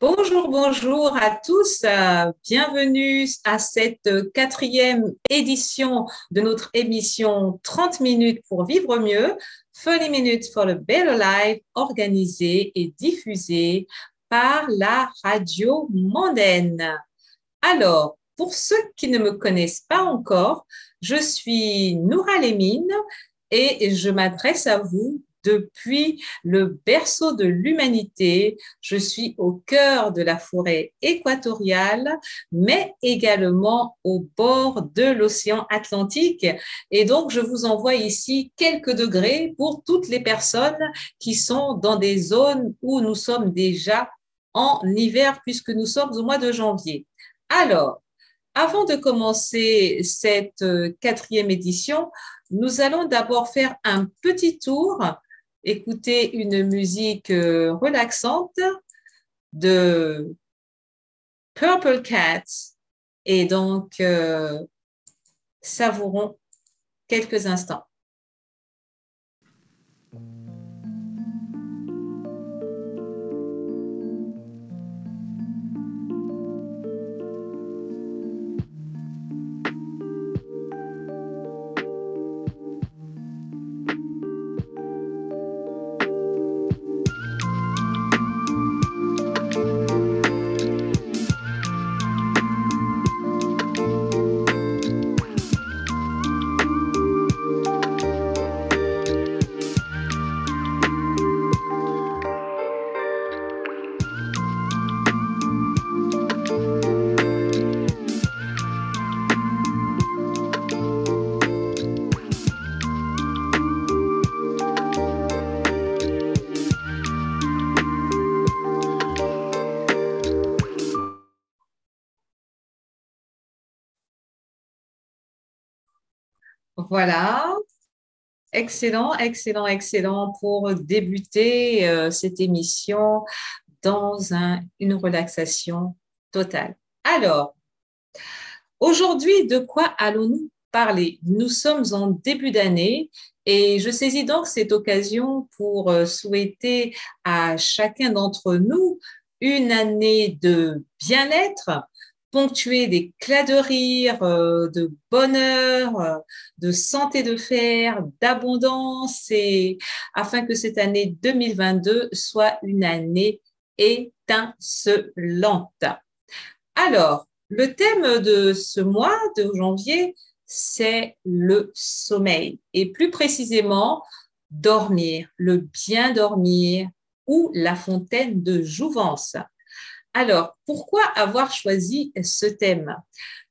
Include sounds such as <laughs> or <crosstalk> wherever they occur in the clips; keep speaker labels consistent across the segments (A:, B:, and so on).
A: Bonjour, bonjour à tous. Euh, bienvenue à cette quatrième édition de notre émission 30 minutes pour vivre mieux, 30 minutes for a better life, organisée et diffusée par la radio mondaine. Alors, pour ceux qui ne me connaissent pas encore, je suis Noura Lemine et je m'adresse à vous depuis le berceau de l'humanité. Je suis au cœur de la forêt équatoriale, mais également au bord de l'océan Atlantique. Et donc, je vous envoie ici quelques degrés pour toutes les personnes qui sont dans des zones où nous sommes déjà en hiver, puisque nous sommes au mois de janvier. Alors, avant de commencer cette euh, quatrième édition, nous allons d'abord faire un petit tour écouter une musique euh, relaxante de Purple Cats et donc euh, savourons quelques instants. Voilà. Excellent, excellent, excellent pour débuter euh, cette émission dans une relaxation totale. Alors, aujourd'hui, de quoi allons-nous parler? Nous sommes en début d'année et je saisis donc cette occasion pour euh, souhaiter à chacun d'entre nous une année de bien-être, ponctué des de rire, euh, de bonheur, euh, de santé de fer, d'abondance, et afin que cette année 2022 soit une année étincelante. Alors, le thème de ce mois de janvier, c'est le sommeil, et plus précisément, dormir, le bien dormir ou la fontaine de jouvence. Alors, pourquoi avoir choisi ce thème?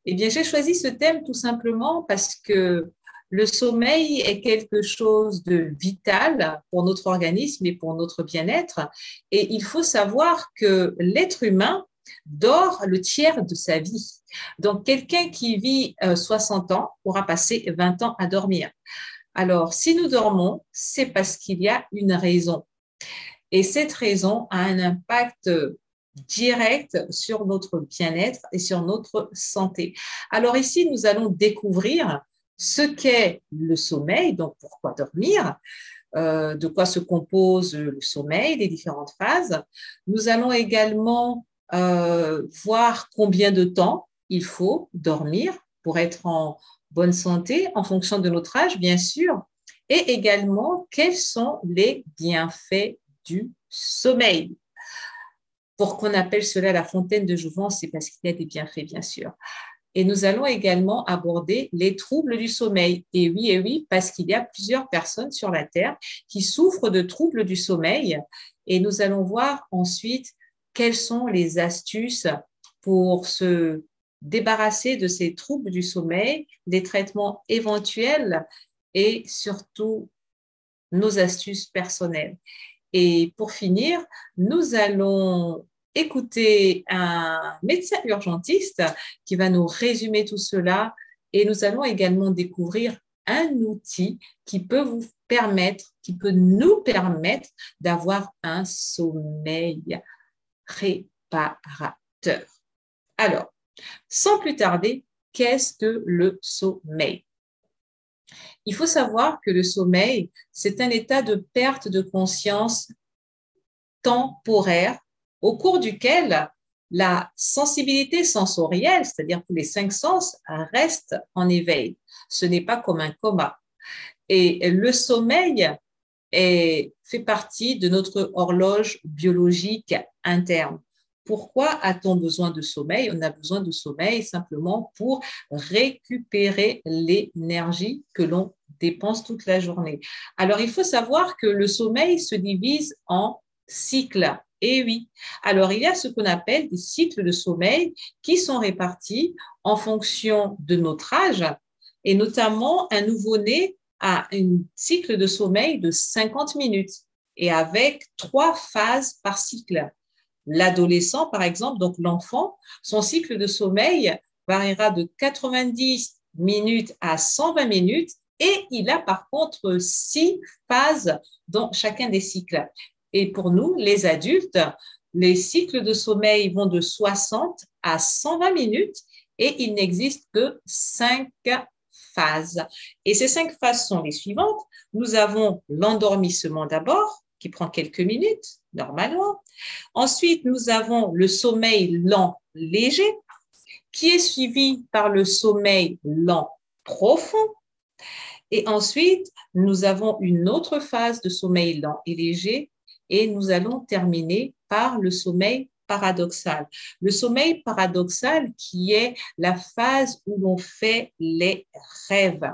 A: Eh bien, j'ai choisi ce thème tout simplement parce que le sommeil est quelque chose de vital pour notre organisme et pour notre bien-être. Et il faut savoir que l'être humain dort le tiers de sa vie. Donc, quelqu'un qui vit 60 euh, ans pourra passer 20 ans à dormir. Alors, si nous dormons, c'est parce qu'il y a une raison. Et cette raison a un impact direct sur notre bien-être et sur notre santé. Alors ici, nous allons découvrir ce qu'est le sommeil, donc pourquoi dormir, euh, de quoi se compose le sommeil, les différentes phases. Nous allons également euh, voir combien de temps il faut dormir pour être en bonne santé en fonction de notre âge, bien sûr, et également quels sont les bienfaits du sommeil. Pour qu'on appelle cela la fontaine de jouvence, c'est parce qu'il y a des bienfaits, bien sûr. Et nous allons également aborder les troubles du sommeil. Et oui, et oui, parce qu'il y a plusieurs personnes sur la Terre qui souffrent de troubles du sommeil. Et nous allons voir ensuite quelles sont les astuces pour se débarrasser de ces troubles du sommeil, des traitements éventuels et surtout nos astuces personnelles. Et pour finir, nous allons écouter un médecin urgentiste qui va nous résumer tout cela et nous allons également découvrir un outil qui peut vous permettre, qui peut nous permettre d'avoir un sommeil réparateur. Alors, sans plus tarder, qu'est-ce que le sommeil? Il faut savoir que le sommeil, c'est un état de perte de conscience temporaire au cours duquel la sensibilité sensorielle, c'est-à-dire que les cinq sens, restent en éveil. Ce n'est pas comme un coma. Et le sommeil fait partie de notre horloge biologique interne. Pourquoi a-t-on besoin de sommeil? On a besoin de sommeil simplement pour récupérer l'énergie que l'on dépense toute la journée. Alors, il faut savoir que le sommeil se divise en cycles. Et oui. Alors, il y a ce qu'on appelle des cycles de sommeil qui sont répartis en fonction de notre âge et notamment un nouveau-né a un cycle de sommeil de 50 minutes et avec trois phases par cycle. L'adolescent, par exemple, donc l'enfant, son cycle de sommeil variera de 90 minutes à 120 minutes et il a par contre six phases dans chacun des cycles. Et pour nous, les adultes, les cycles de sommeil vont de 60 à 120 minutes et il n'existe que cinq phases. Et ces cinq phases sont les suivantes. Nous avons l'endormissement d'abord, qui prend quelques minutes normalement. Ensuite, nous avons le sommeil lent léger, qui est suivi par le sommeil lent profond. Et ensuite, nous avons une autre phase de sommeil lent et léger, et nous allons terminer par le sommeil paradoxal. Le sommeil paradoxal qui est la phase où l'on fait les rêves.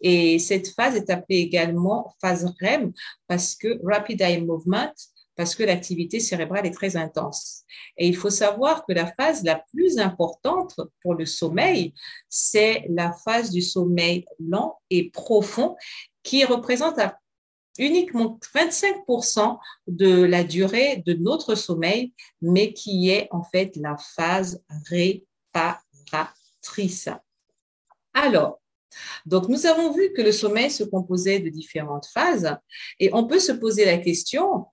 A: Et cette phase est appelée également phase REM parce que Rapid Eye Movement, parce que l'activité cérébrale est très intense. Et il faut savoir que la phase la plus importante pour le sommeil, c'est la phase du sommeil lent et profond qui représente uniquement 25% de la durée de notre sommeil, mais qui est en fait la phase réparatrice. Alors, donc, nous avons vu que le sommeil se composait de différentes phases et on peut se poser la question,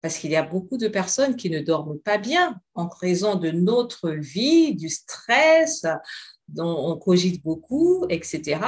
A: parce qu'il y a beaucoup de personnes qui ne dorment pas bien en raison de notre vie, du stress, on cogite beaucoup, etc.,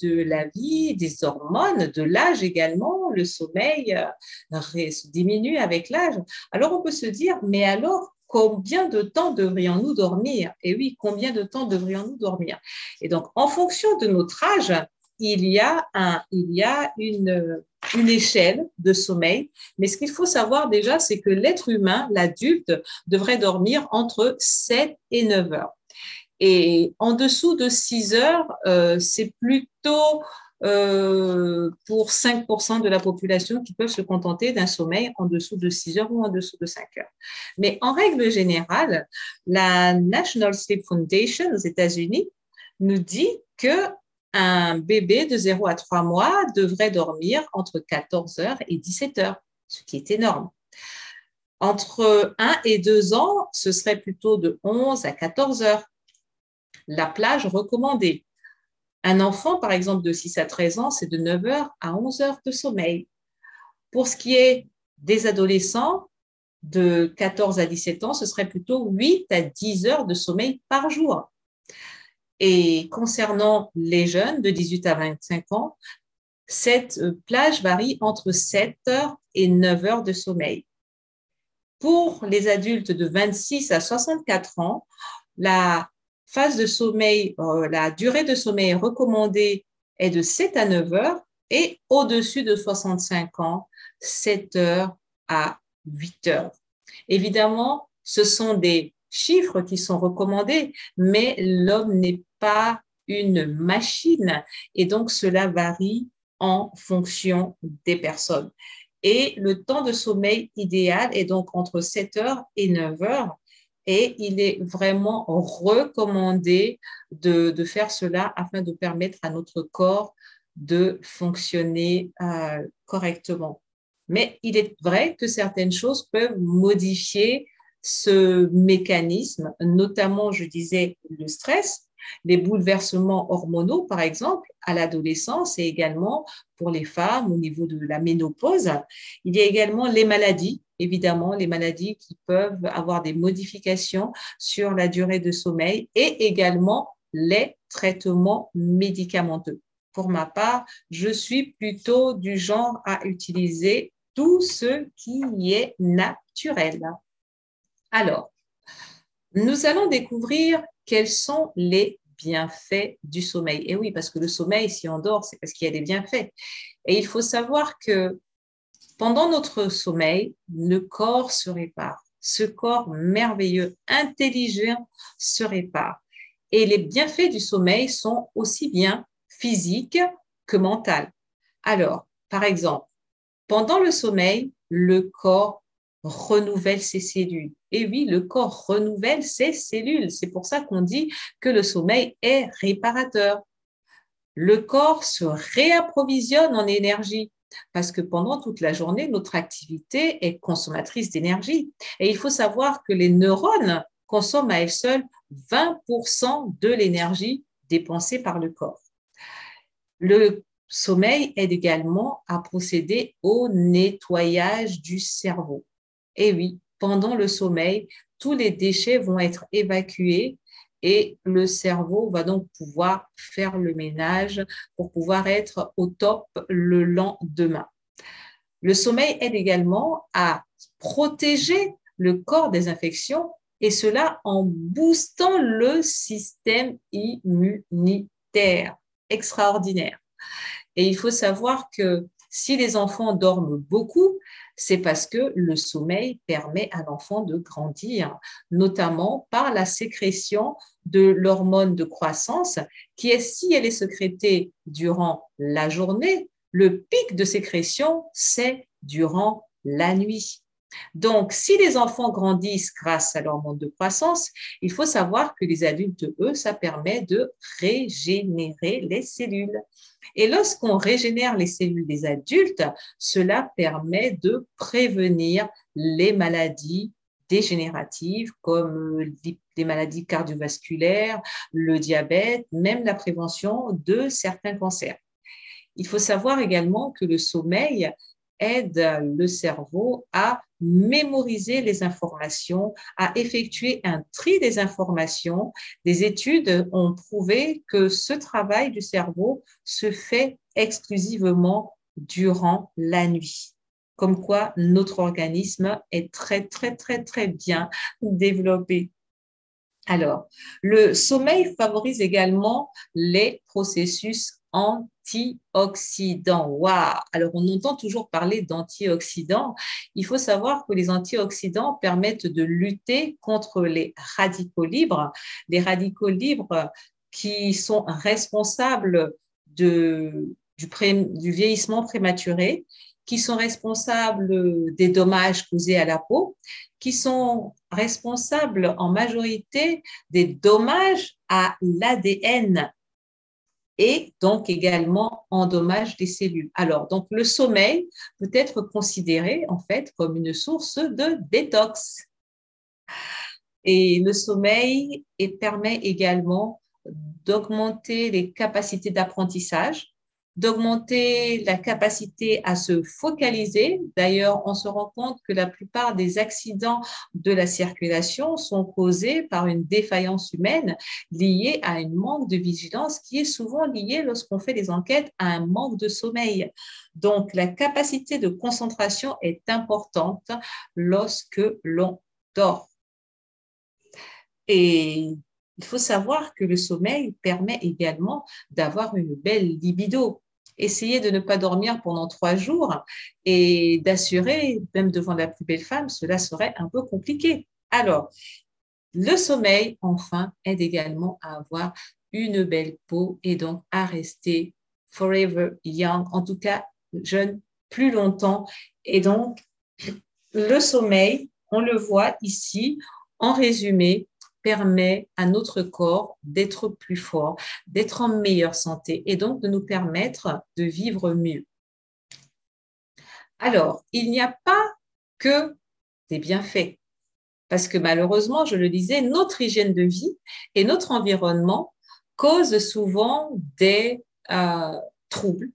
A: de la vie, des hormones, de l'âge également, le sommeil euh, diminue avec l'âge. Alors on peut se dire, mais alors combien de temps devrions-nous dormir? Et oui, combien de temps devrions-nous dormir? Et donc, en fonction de notre âge, il y a, un, il y a une, une échelle de sommeil. Mais ce qu'il faut savoir déjà, c'est que l'être humain, l'adulte, devrait dormir entre 7 et 9 heures. Et en dessous de 6 heures, euh, c'est plutôt euh, pour 5% de la population qui peuvent se contenter d'un sommeil en dessous de 6 heures ou en dessous de 5 heures. Mais en règle générale, la National Sleep Foundation aux États-Unis nous dit que un bébé de 0 à 3 mois devrait dormir entre 14 heures et 17 heures, ce qui est énorme. Entre 1 et 2 ans, ce serait plutôt de 11 à 14 heures la plage recommandée. Un enfant, par exemple, de 6 à 13 ans, c'est de 9 heures à 11 heures de sommeil. Pour ce qui est des adolescents, de 14 à 17 ans, ce serait plutôt 8 à 10 heures de sommeil par jour. Et concernant les jeunes de 18 à 25 ans, cette plage varie entre 7 heures et 9 heures de sommeil. Pour les adultes de 26 à 64 ans, la phase de sommeil, euh, la durée de sommeil recommandée est de 7 à 9 heures et au-dessus de 65 ans, 7 heures à 8 heures. Évidemment, ce sont des chiffres qui sont recommandés, mais l'homme n'est pas une machine et donc cela varie en fonction des personnes. Et le temps de sommeil idéal est donc entre 7 heures et 9 heures et il est vraiment recommandé de, faire cela afin de permettre à notre corps de fonctionner euh, correctement. Mais il est vrai que certaines choses peuvent modifier ce mécanisme, notamment, je disais, le stress, les bouleversements hormonaux, par exemple, à l'adolescence et également pour les femmes au niveau de la ménopause. Il y a également les maladies, évidemment, les maladies qui peuvent avoir des modifications sur la durée de sommeil et également les traitements médicamenteux. Pour ma part, je suis plutôt du genre à utiliser tout ce qui est naturel. Alors, nous allons découvrir quels sont les bienfaits du sommeil. Et oui, parce que le sommeil, si on dort, c'est parce qu'il y a des bienfaits. Et il faut savoir que pendant notre sommeil, le corps se répare. Ce corps merveilleux, intelligent se répare. Et les bienfaits du sommeil sont aussi bien physiques que mentaux. Alors, par exemple, pendant le sommeil, le corps renouvelle ses cellules. Et oui, le corps renouvelle ses cellules. C'est pour ça qu'on dit que le sommeil est réparateur. Le corps se réapprovisionne en énergie parce que pendant toute la journée, notre activité est consommatrice d'énergie. Et il faut savoir que les neurones consomment à elles seules 20% de l'énergie dépensée par le corps. Le sommeil aide également à procéder au nettoyage du cerveau. Et oui, pendant le sommeil, tous les déchets vont être évacués et le cerveau va donc pouvoir faire le ménage pour pouvoir être au top le lendemain. Le sommeil aide également à protéger le corps des infections et cela en boostant le système immunitaire. Extraordinaire. Et il faut savoir que si les enfants dorment beaucoup, c'est parce que le sommeil permet à l'enfant de grandir, notamment par la sécrétion de l'hormone de croissance, qui est, si elle est sécrétée durant la journée, le pic de sécrétion, c'est durant la nuit. Donc, si les enfants grandissent grâce à l'hormone de croissance, il faut savoir que les adultes, eux, ça permet de régénérer les cellules. Et lorsqu'on régénère les cellules des adultes, cela permet de prévenir les maladies dégénératives comme les maladies cardiovasculaires, le diabète, même la prévention de certains cancers. Il faut savoir également que le sommeil aide le cerveau à mémoriser les informations, à effectuer un tri des informations. Des études ont prouvé que ce travail du cerveau se fait exclusivement durant la nuit. Comme quoi notre organisme est très, très, très, très bien développé. Alors, le sommeil favorise également les processus antioxydants. Waouh Alors, on entend toujours parler d'antioxydants. Il faut savoir que les antioxydants permettent de lutter contre les radicaux libres. Les radicaux libres qui sont responsables du vieillissement prématuré, qui sont responsables des dommages causés à la peau, qui sont responsables en majorité des dommages à l'ADN et donc également endommage des cellules. Alors, donc le sommeil peut être considéré en fait comme une source de détox. Et le sommeil permet également d'augmenter les capacités d'apprentissage, d'augmenter la capacité à se focaliser. D'ailleurs, on se rend compte que la plupart des accidents de la circulation sont causés par une défaillance humaine liée à un manque de vigilance qui est souvent liée lorsqu'on fait des enquêtes à un manque de sommeil. Donc, la capacité de concentration est importante lorsque l'on dort. Et il faut savoir que le sommeil permet également d'avoir une belle libido essayer de ne pas dormir pendant trois jours et d'assurer, même devant la plus belle femme, cela serait un peu compliqué. Alors, le sommeil, enfin, aide également à avoir une belle peau et donc à rester forever young, en tout cas jeune plus longtemps. Et donc, le sommeil, on le voit ici, en résumé, permet à notre corps d'être plus fort, d'être en meilleure santé et donc de nous permettre de vivre mieux. Alors, il n'y a pas que des bienfaits, parce que malheureusement, je le disais, notre hygiène de vie et notre environnement causent souvent des euh, troubles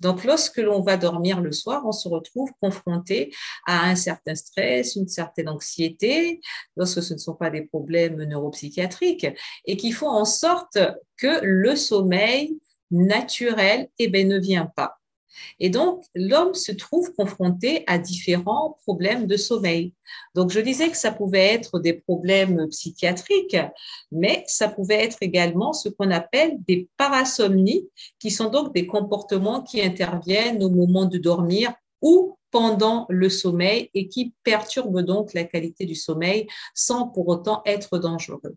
A: donc, lorsque l'on va dormir le soir, on se retrouve confronté à un certain stress, une certaine anxiété, lorsque ce ne sont pas des problèmes neuropsychiatriques, et qui font en sorte que le sommeil naturel eh ben, ne vient pas. Et donc, l'homme se trouve confronté à différents problèmes de sommeil. Donc, je disais que ça pouvait être des problèmes psychiatriques, mais ça pouvait être également ce qu'on appelle des parasomnies, qui sont donc des comportements qui interviennent au moment de dormir ou pendant le sommeil et qui perturbent donc la qualité du sommeil sans pour autant être dangereux.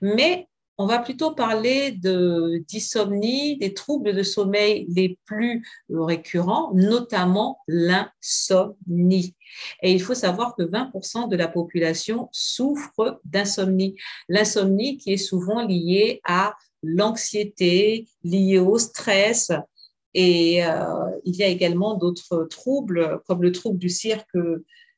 A: Mais on va plutôt parler de dysomnie, des troubles de sommeil les plus récurrents, notamment l'insomnie. Et il faut savoir que 20% de la population souffre d'insomnie. L'insomnie qui est souvent liée à l'anxiété, liée au stress. Et euh, il y a également d'autres troubles, comme le trouble du cirque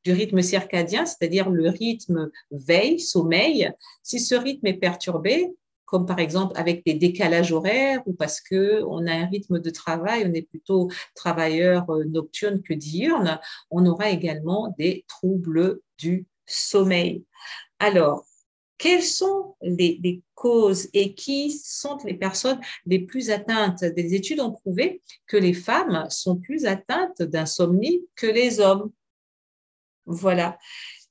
A: du rythme circadien, c'est-à-dire le rythme veille-sommeil. Si ce rythme est perturbé, comme par exemple avec des décalages horaires ou parce que on a un rythme de travail, on est plutôt travailleur euh, nocturne que diurne, on aura également des troubles du sommeil. Alors, quelles sont les, causes et qui sont les personnes les plus atteintes? Des études ont prouvé que les femmes sont plus atteintes d'insomnie que les hommes. Voilà.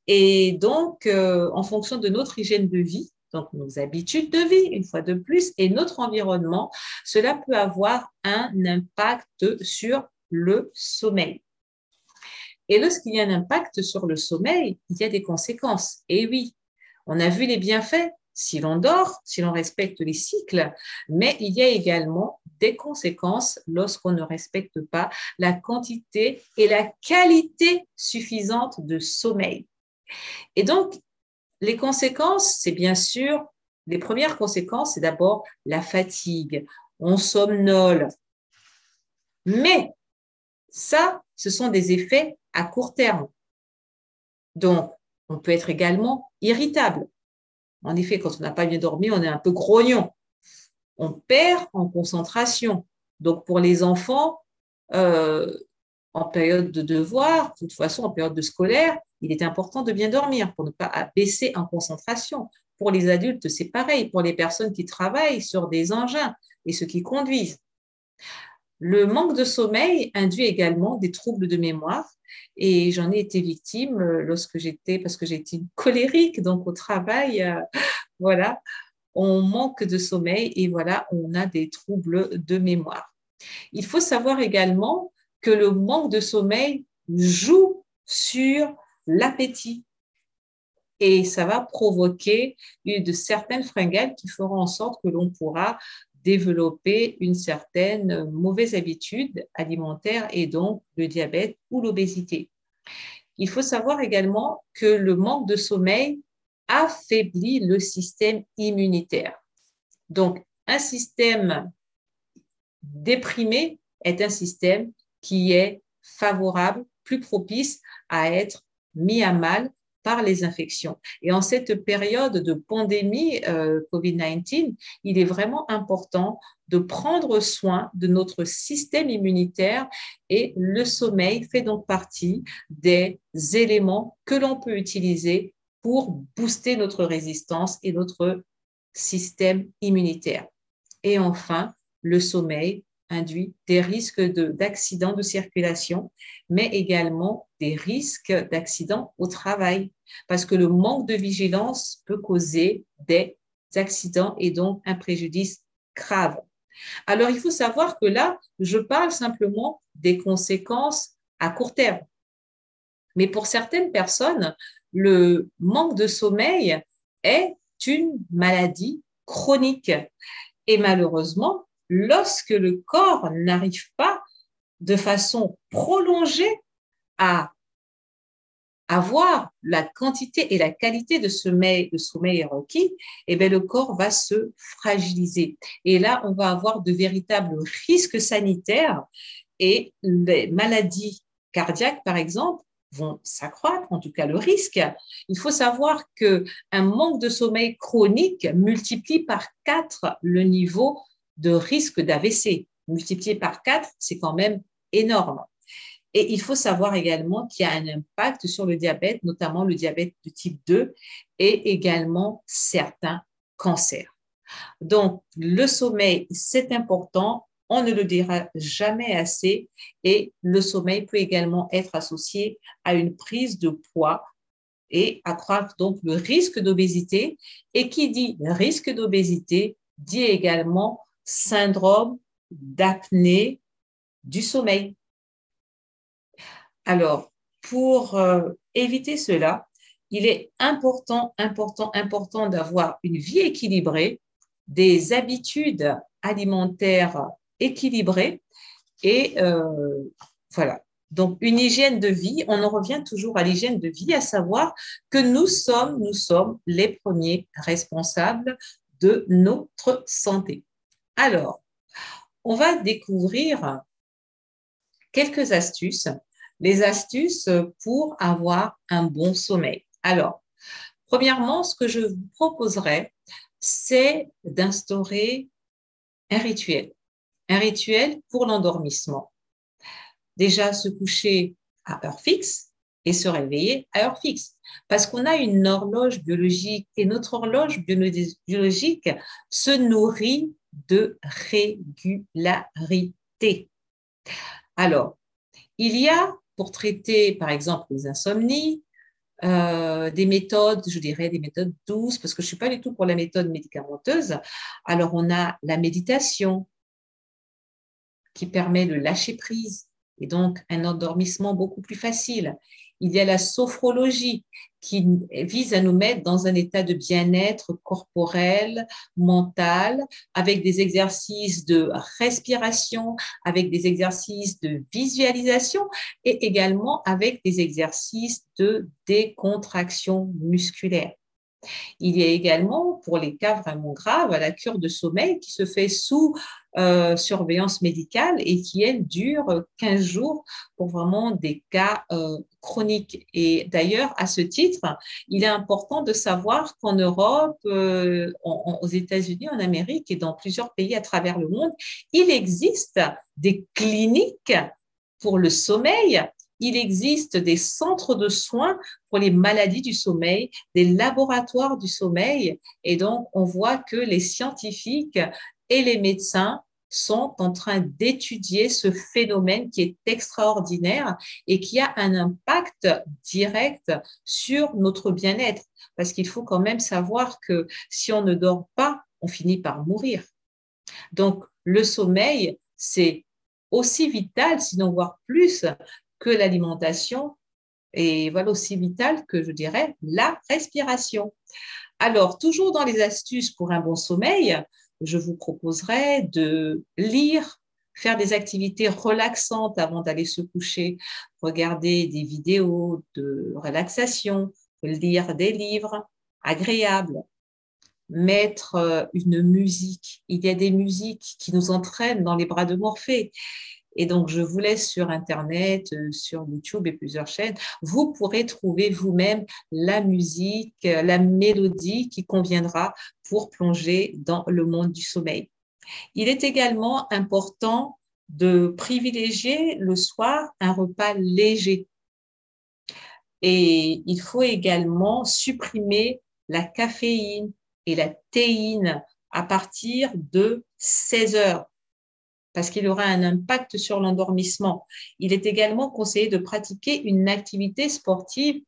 A: Et donc, euh, en fonction de notre hygiène de vie, donc nos habitudes de vie, une fois de plus, et notre environnement, cela peut avoir un impact sur le sommeil. Et lorsqu'il y a un impact sur le sommeil, il y a des conséquences. Et oui, on a vu les bienfaits si l'on dort, si l'on respecte les cycles, mais il y a également des conséquences lorsqu'on ne respecte pas la quantité et la qualité suffisante de sommeil. Et donc, les conséquences, c'est bien sûr, les premières conséquences, c'est d'abord la fatigue. On somnole. Mais ça, ce sont des effets à court terme. Donc, on peut être également irritable. En effet, quand on n'a pas bien dormi, on est un peu grognon. On perd en concentration. Donc, pour les enfants, euh, en période de devoir, de toute façon, en période de scolaire, il est important de bien dormir pour ne pas baisser en concentration. Pour les adultes, c'est pareil. Pour les personnes qui travaillent sur des engins et ceux qui conduisent. Le manque de sommeil induit également des troubles de mémoire et j'en ai été victime lorsque j'étais, parce que j'étais colérique, donc au travail, euh, <laughs> voilà, on manque de sommeil et voilà, on a des troubles de mémoire. Il faut savoir également que le manque de sommeil joue sur l'appétit. Et ça va provoquer de certaines fringales qui feront en sorte que l'on pourra développer une certaine mauvaise habitude alimentaire et donc le diabète ou l'obésité. Il faut savoir également que le manque de sommeil affaiblit le système immunitaire. Donc, un système déprimé est un système qui est favorable, plus propice à être mis à mal par les infections. Et en cette période de pandémie euh, COVID-19, il est vraiment important de prendre soin de notre système immunitaire et le sommeil fait donc partie des éléments que l'on peut utiliser pour booster notre résistance et notre système immunitaire. Et enfin, le sommeil induit des risques d'accidents de, circulation, mais également des risques d'accidents au travail, parce que le manque de vigilance peut causer des accidents et donc un préjudice grave. Alors, il faut savoir que là, je parle simplement des conséquences à court terme. Mais pour certaines personnes, le manque de sommeil est une maladie chronique. Et malheureusement, lorsque le corps n'arrive pas de façon prolongée à avoir la quantité et la qualité de sommeil, de sommeil requis, eh bien, le corps va se fragiliser. Et là, on va avoir de véritables risques sanitaires et les maladies cardiaques, par exemple, vont s'accroître, en tout cas le risque. Il faut savoir que un manque de sommeil chronique multiplie par quatre le niveau de risque d'AVC. Multiplié par 4, c'est quand même énorme. Et il faut savoir également qu'il y a un impact sur le diabète, notamment le diabète de type 2 et également certains cancers. Donc, le sommeil, c'est important On ne le dira jamais assez. Et le sommeil peut également être associé à une prise de poids et accroître donc le risque d'obésité. Et qui dit risque d'obésité dit également syndrome d'apnée du sommeil. Alors, pour euh, éviter cela, il est important, important, important d'avoir une vie équilibrée, des habitudes alimentaires équilibrées et euh, voilà. Donc, une hygiène de vie, on en revient toujours à l'hygiène de vie, à savoir que nous sommes, nous sommes les premiers responsables de notre santé. Alors, on va découvrir quelques astuces, les astuces pour avoir un bon sommeil. Alors, premièrement, ce que je vous proposerais, c'est d'instaurer un rituel, un rituel pour l'endormissement. Déjà, se coucher à heure fixe et se réveiller à heure fixe. Parce qu'on a une horloge biologique et notre horloge biologique se nourrit de régularité. Alors, il y a pour traiter, par exemple, les insomnies, euh, des méthodes, je dirais des méthodes douces, parce que je ne suis pas du tout pour la méthode médicamenteuse. Alors, on a la méditation qui permet de lâcher prise et donc un endormissement beaucoup plus facile. Il y a la sophrologie qui vise à nous mettre dans un état de bien-être corporel, mental, avec des exercices de respiration, avec des exercices de visualisation et également avec des exercices de décontraction musculaire. Il y a également, pour les cas vraiment graves, la cure de sommeil qui se fait sous euh, surveillance médicale et qui, elle, dure 15 jours pour vraiment des cas euh, chroniques. Et d'ailleurs, à ce titre, il est important de savoir qu'en Europe, euh, aux États-Unis, en Amérique et dans plusieurs pays à travers le monde, il existe des cliniques pour le sommeil il existe des centres de soins pour les maladies du sommeil, des laboratoires du sommeil. Et donc, on voit que les scientifiques et les médecins sont en train d'étudier ce phénomène qui est extraordinaire et qui a un impact direct sur notre bien-être. Parce qu'il faut quand même savoir que si on ne dort pas, on finit par mourir. Donc, le sommeil, c'est aussi vital, sinon voire plus, que l'alimentation et voilà aussi vital que je dirais la respiration. Alors, toujours dans les astuces pour un bon sommeil, je vous proposerai de lire, faire des activités relaxantes avant d'aller se coucher, regarder des vidéos de relaxation, lire des livres agréables, mettre euh, une musique. Il y a des musiques qui nous entraînent dans les bras de Morphée. Et donc, je vous laisse sur Internet, euh, sur YouTube et plusieurs chaînes. Vous pourrez trouver vous-même la musique, euh, la mélodie qui conviendra pour plonger dans le monde du sommeil. Il est également important de privilégier le soir un repas léger. Et il faut également supprimer la caféine et la théine à partir de 16 heures parce qu'il aura un impact sur l'endormissement. Il est également conseillé de pratiquer une activité sportive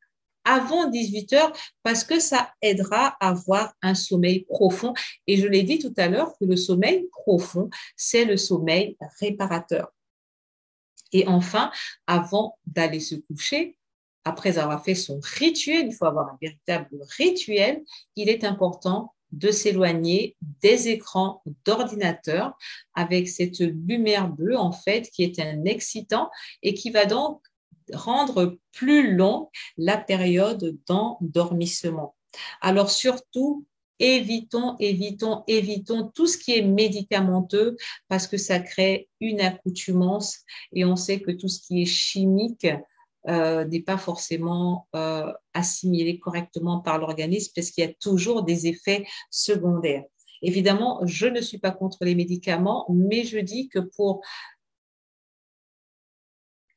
A: avant 18 heures parce que ça aidera à avoir un sommeil profond. Et je l'ai dit tout à l'heure que le sommeil profond, c'est le sommeil réparateur. Et enfin, avant d'aller se coucher, après avoir fait son rituel, il faut avoir un véritable rituel, il est important de s'éloigner des écrans d'ordinateur avec cette lumière bleue, en fait, qui est un excitant et qui va donc rendre plus long la période d'endormissement. Alors surtout, évitons, évitons, évitons tout ce qui est médicamenteux parce que ça crée une accoutumance et on sait que tout ce qui est chimique euh, n'est pas forcément euh, assimilé correctement par l'organisme parce qu'il y a toujours des effets secondaires. Évidemment, je ne suis pas contre les médicaments, mais je dis que pour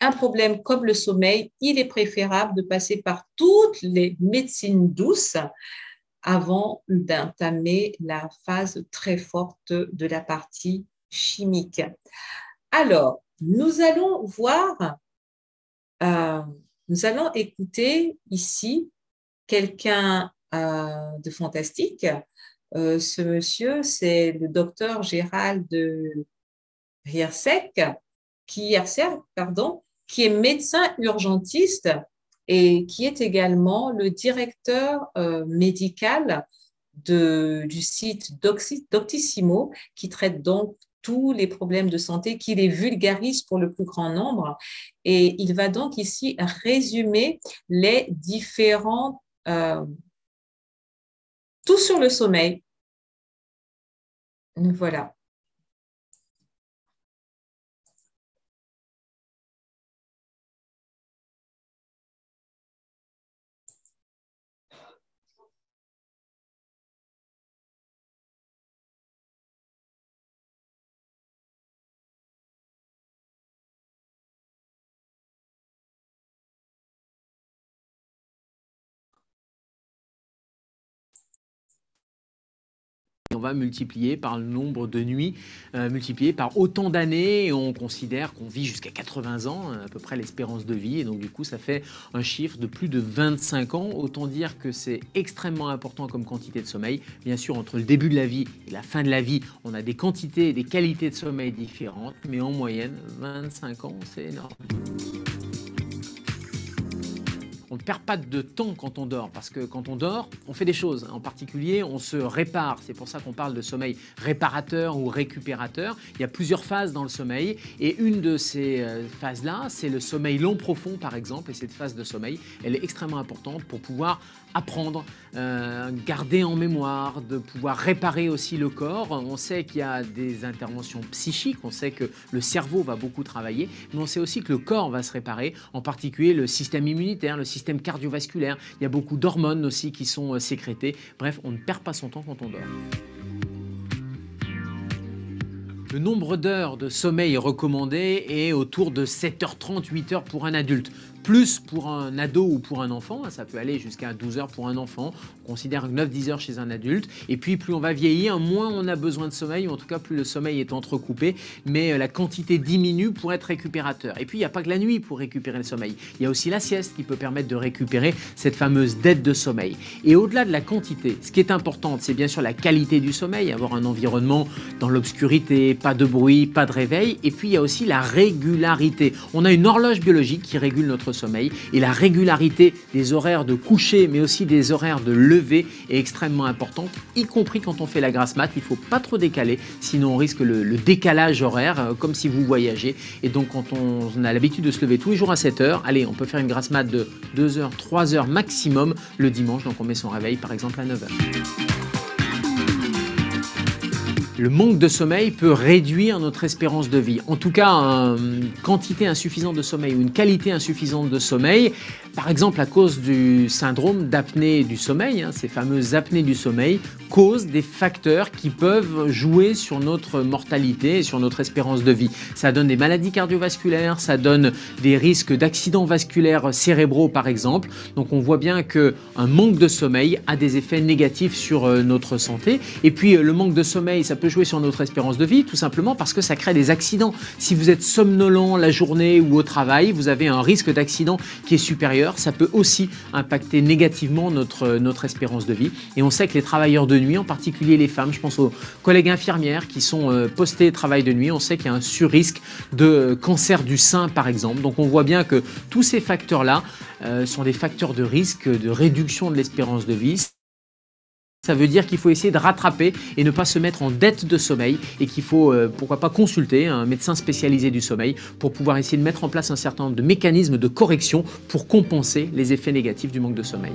A: un problème comme le sommeil, il est préférable de passer par toutes les médecines douces avant d'entamer la phase très forte de la partie chimiques. Alors, nous allons voir, euh, nous allons écouter ici quelqu'un euh, de fantastique. Euh, ce monsieur, c'est le docteur Gérald Riersec, qui, qui est médecin urgentiste et qui est également le directeur médical du site Doctissimo, qui traite donc tous les problèmes de santé, qui les vulgarise pour le plus grand nombre. Et il va donc ici résumer les différents... Euh, tout sur le sommeil. Voilà.
B: Va multiplier par le nombre de nuits, euh, multiplié par autant d'années, on considère qu'on vit jusqu'à 80 ans, à peu près l'espérance de vie, et donc du coup ça fait un chiffre de plus de 25 ans. Autant dire que c'est extrêmement important comme quantité de sommeil. Bien sûr, entre le début de la vie et la fin de la vie, on a des quantités et des qualités de sommeil différentes, mais en moyenne, 25 ans, c'est énorme on ne perd pas de temps quand on dort, parce que quand on dort, on fait des choses. En particulier, on se répare. C'est pour ça qu'on parle de sommeil réparateur ou récupérateur. Il y a plusieurs phases dans le sommeil, et une de ces euh, phases-là, c'est le sommeil long profond, par exemple. Et cette phase de sommeil, elle est extrêmement importante pour pouvoir apprendre, euh, garder en mémoire, de pouvoir réparer aussi le corps. On sait qu'il y a des interventions psychiques, on sait que le cerveau va beaucoup travailler, mais on sait aussi que le corps va se réparer, en particulier le système immunitaire, le système cardiovasculaire. Il y a beaucoup d'hormones aussi qui sont euh, sécrétées. Bref, on ne perd pas son temps quand on dort. Le nombre d'heures de sommeil recommandé est autour de 7h30, 8h pour un adulte plus pour un ado ou pour un enfant, ça peut aller jusqu'à 12 heures pour un enfant, considère 9-10 heures chez un adulte, et puis plus on va vieillir, moins on a besoin de sommeil, ou en tout cas plus le sommeil est entrecoupé, mais euh, la quantité diminue pour être récupérateur. Et puis il n'y a pas que la nuit pour récupérer le sommeil, il y a aussi la sieste qui peut permettre de récupérer cette fameuse dette de sommeil. Et au-delà de la quantité, ce qui est important, c'est bien sûr la qualité du sommeil, avoir un environnement dans l'obscurité, pas de bruit, pas de réveil, et puis il y a aussi la régularité. On a une horloge biologique qui régule notre sommeil et la régularité des horaires de coucher mais aussi des horaires de lever est extrêmement importante, y compris quand on fait la grasse mat. Il faut pas trop décaler, sinon on risque le, décalage horaire, euh, comme si vous voyagez. Et donc quand on, a l'habitude de se lever tous les jours à 7 heures, allez, on peut faire une grasse mat de 2 heures, 3 heures maximum le dimanche. Donc on met son réveil par exemple à 9 heures le manque de sommeil peut réduire notre espérance de vie. En tout cas, une quantité insuffisante de sommeil ou une qualité insuffisante de sommeil, par exemple à cause du syndrome d'apnée du sommeil, hein, ces fameuses apnées du sommeil, causent des facteurs qui peuvent jouer sur notre mortalité et sur notre espérance de vie. Ça donne des maladies cardiovasculaires, ça donne des risques d'accidents vasculaires cérébraux par exemple. Donc on voit bien que un manque de sommeil a des effets négatifs sur euh, notre santé. Et puis euh, le manque de sommeil, ça peut jouer sur notre espérance de vie, tout simplement parce que ça crée des accidents. Si vous êtes somnolent la journée ou au travail, vous avez un risque d'accident qui est supérieur. Ça peut aussi impacter négativement notre, notre espérance de vie. Et on sait que les travailleurs de nuit, en particulier les femmes, je pense aux collègues infirmières qui sont euh, postés travail de nuit, on sait qu'il y a un surrisque de cancer du sein, par exemple. Donc on voit bien que tous ces facteurs-là euh, sont des facteurs de risque de réduction de l'espérance de vie. Ça veut dire qu'il faut essayer de rattraper et ne pas se mettre en dette de sommeil et qu'il faut, euh, pourquoi pas, consulter un médecin spécialisé du sommeil pour pouvoir essayer de mettre en place un certain nombre de mécanismes de correction pour compenser les effets négatifs du manque de sommeil.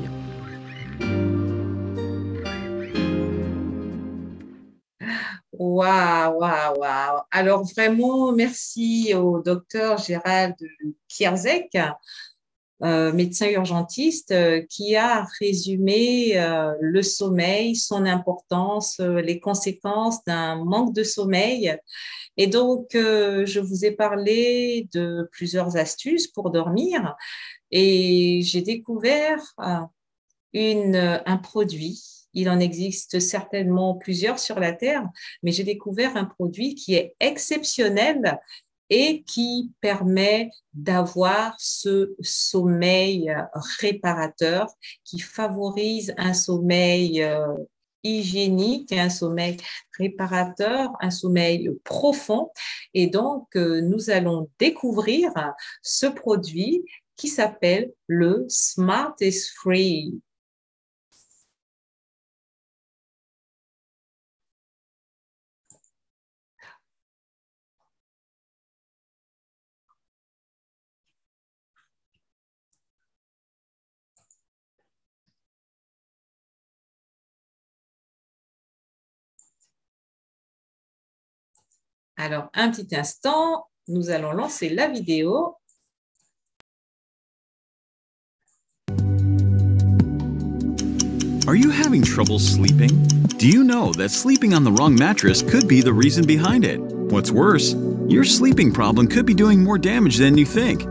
A: Waouh, waouh, waouh. Alors vraiment, merci au docteur Gérald Kierzek euh, médecin urgentiste euh, qui a résumé euh, le sommeil, son importance, les conséquences d'un manque de sommeil. Et donc, je vous ai parlé de plusieurs astuces pour dormir et j'ai découvert un produit Il en existe certainement plusieurs sur la Terre, mais j'ai découvert un produit qui est exceptionnel et qui permet d'avoir ce sommeil réparateur qui favorise un sommeil euh, hygiénique, un sommeil réparateur, un sommeil profond. Et donc, euh, nous allons découvrir ce produit qui s'appelle le Smart is Free. Alors, un petit instant, nous allons lancer la vidéo.
C: Are you having trouble sleeping? Do you know that sleeping on the wrong mattress could be the reason behind it? What's worse, your sleeping problem could be doing more damage than you think.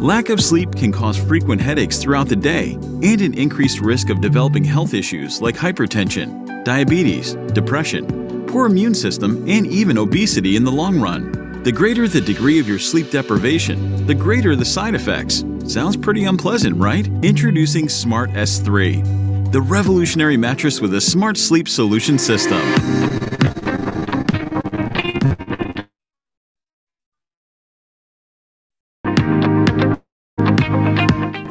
C: Lack of sleep can cause frequent headaches throughout the day and an increased risk of developing health issues like hypertension, diabetes, depression, poor immune system, and even obesity in the long run. The greater the degree of your sleep deprivation, the greater the side effects. Sounds pretty unpleasant, right? Introducing Smart S3, the revolutionary mattress with a smart sleep solution system.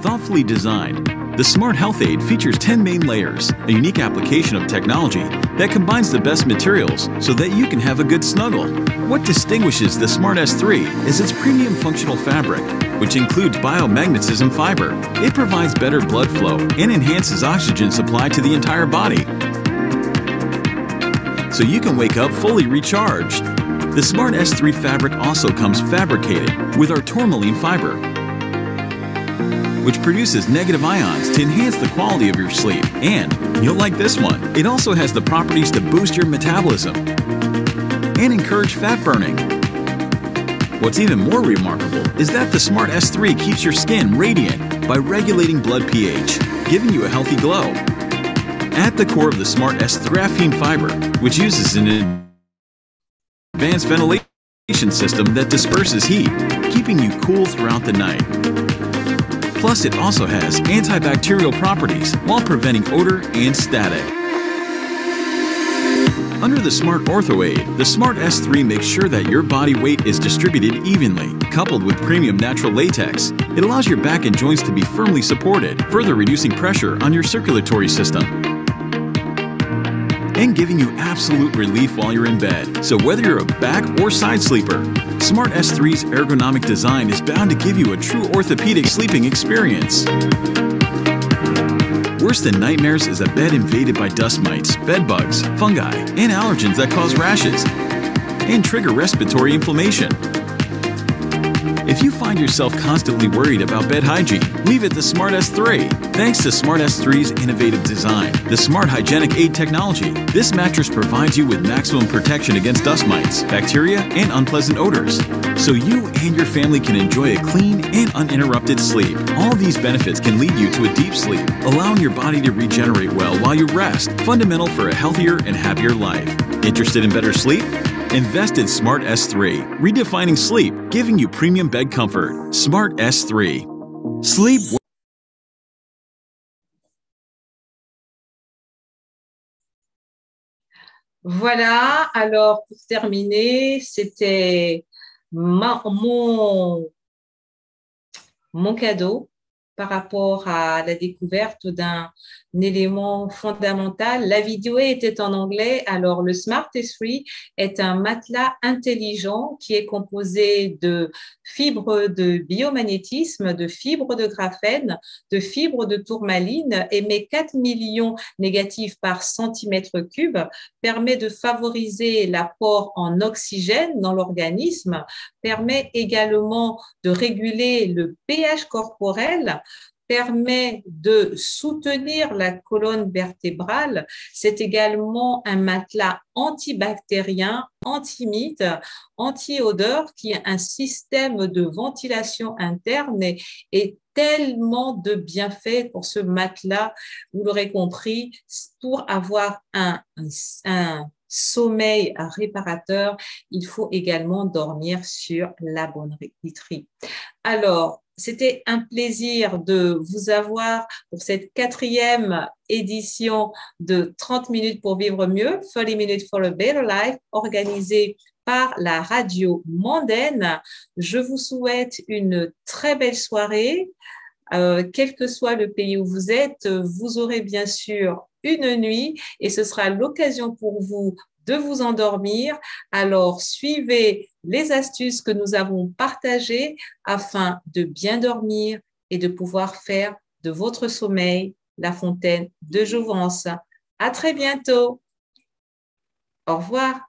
C: Thoughtfully designed, the Smart Health Aid features 10 main layers, a unique application of technology that combines the best materials so that you can have a good snuggle. What distinguishes the Smart S3 is its premium functional fabric, which includes biomagnetism fiber. It provides better blood flow and enhances oxygen supply to the entire body. So you can wake up fully recharged. The Smart S3 fabric also comes fabricated with our tourmaline fiber, which produces negative ions to enhance the quality of your sleep. And you'll like this one. It also has the properties to boost your metabolism and encourage fat burning. What's even more remarkable is that the Smart S3 keeps your skin radiant by regulating blood pH, giving you a healthy glow. At the core of the Smart S graphene fiber, which uses an advanced ventilation system that disperses heat, keeping you cool throughout the night. Plus, it also has antibacterial properties while preventing odor and static. Under the Smart Ortho Aid, the Smart S3 makes sure that your body weight is distributed evenly. Coupled with premium natural latex, it allows your back and joints to be firmly supported, further reducing pressure on your circulatory system and giving you absolute relief while you're in bed. So whether you're a back or side sleeper, Smart S3's ergonomic design is bound to give you a true orthopedic sleeping experience. Worse than nightmares is a bed invaded by dust mites, bed bugs, fungi, and allergens that cause rashes and trigger respiratory inflammation. If you find yourself constantly worried about bed hygiene, leave it to Smart S3. Thanks to Smart S3's innovative design, the Smart Hygienic Aid technology, this mattress provides you with maximum protection against dust mites, bacteria, and unpleasant odors. So you and your family can enjoy a clean and uninterrupted sleep. All these benefits can lead you to a deep sleep, allowing your body to regenerate well while you rest, fundamental for a healthier and happier life. Interested in better sleep? Invest in Smart S3, redefining sleep, giving you premium bed comfort. Smart S3. Sleep.
A: Voilà, alors pour terminer, c'était mon, mon cadeau par rapport à la découverte d'un élément fondamental. La vidéo était en anglais. Alors, le Smart S3 est un matelas intelligent qui est composé de fibres de biomagnétisme, de fibres de graphène, de fibres de tourmaline, émet 4 millions négatifs par centimètre cube, permet de favoriser l'apport en oxygène dans l'organisme, permet également de réguler le pH corporel, permet de soutenir la colonne vertébrale. C'est également un matelas antibactérien, antimite, anti-odeur qui est un système de ventilation interne et, tellement de bienfaits pour ce matelas, vous l'aurez compris, pour avoir un, un sommeil réparateur, il faut également dormir sur la bonne literie. Alors, c'était un plaisir de vous avoir pour cette quatrième édition de 30 minutes pour vivre mieux, 30 minutes for a better life, organisée par la radio mondaine. Je vous souhaite une très belle soirée. Euh, quel que soit le pays où vous êtes, vous aurez bien sûr une nuit et ce sera l'occasion pour vous de vous endormir. Alors, suivez les astuces que nous avons partagées afin de bien dormir et de pouvoir faire de votre sommeil la fontaine de jouvence. À très bientôt. Au revoir.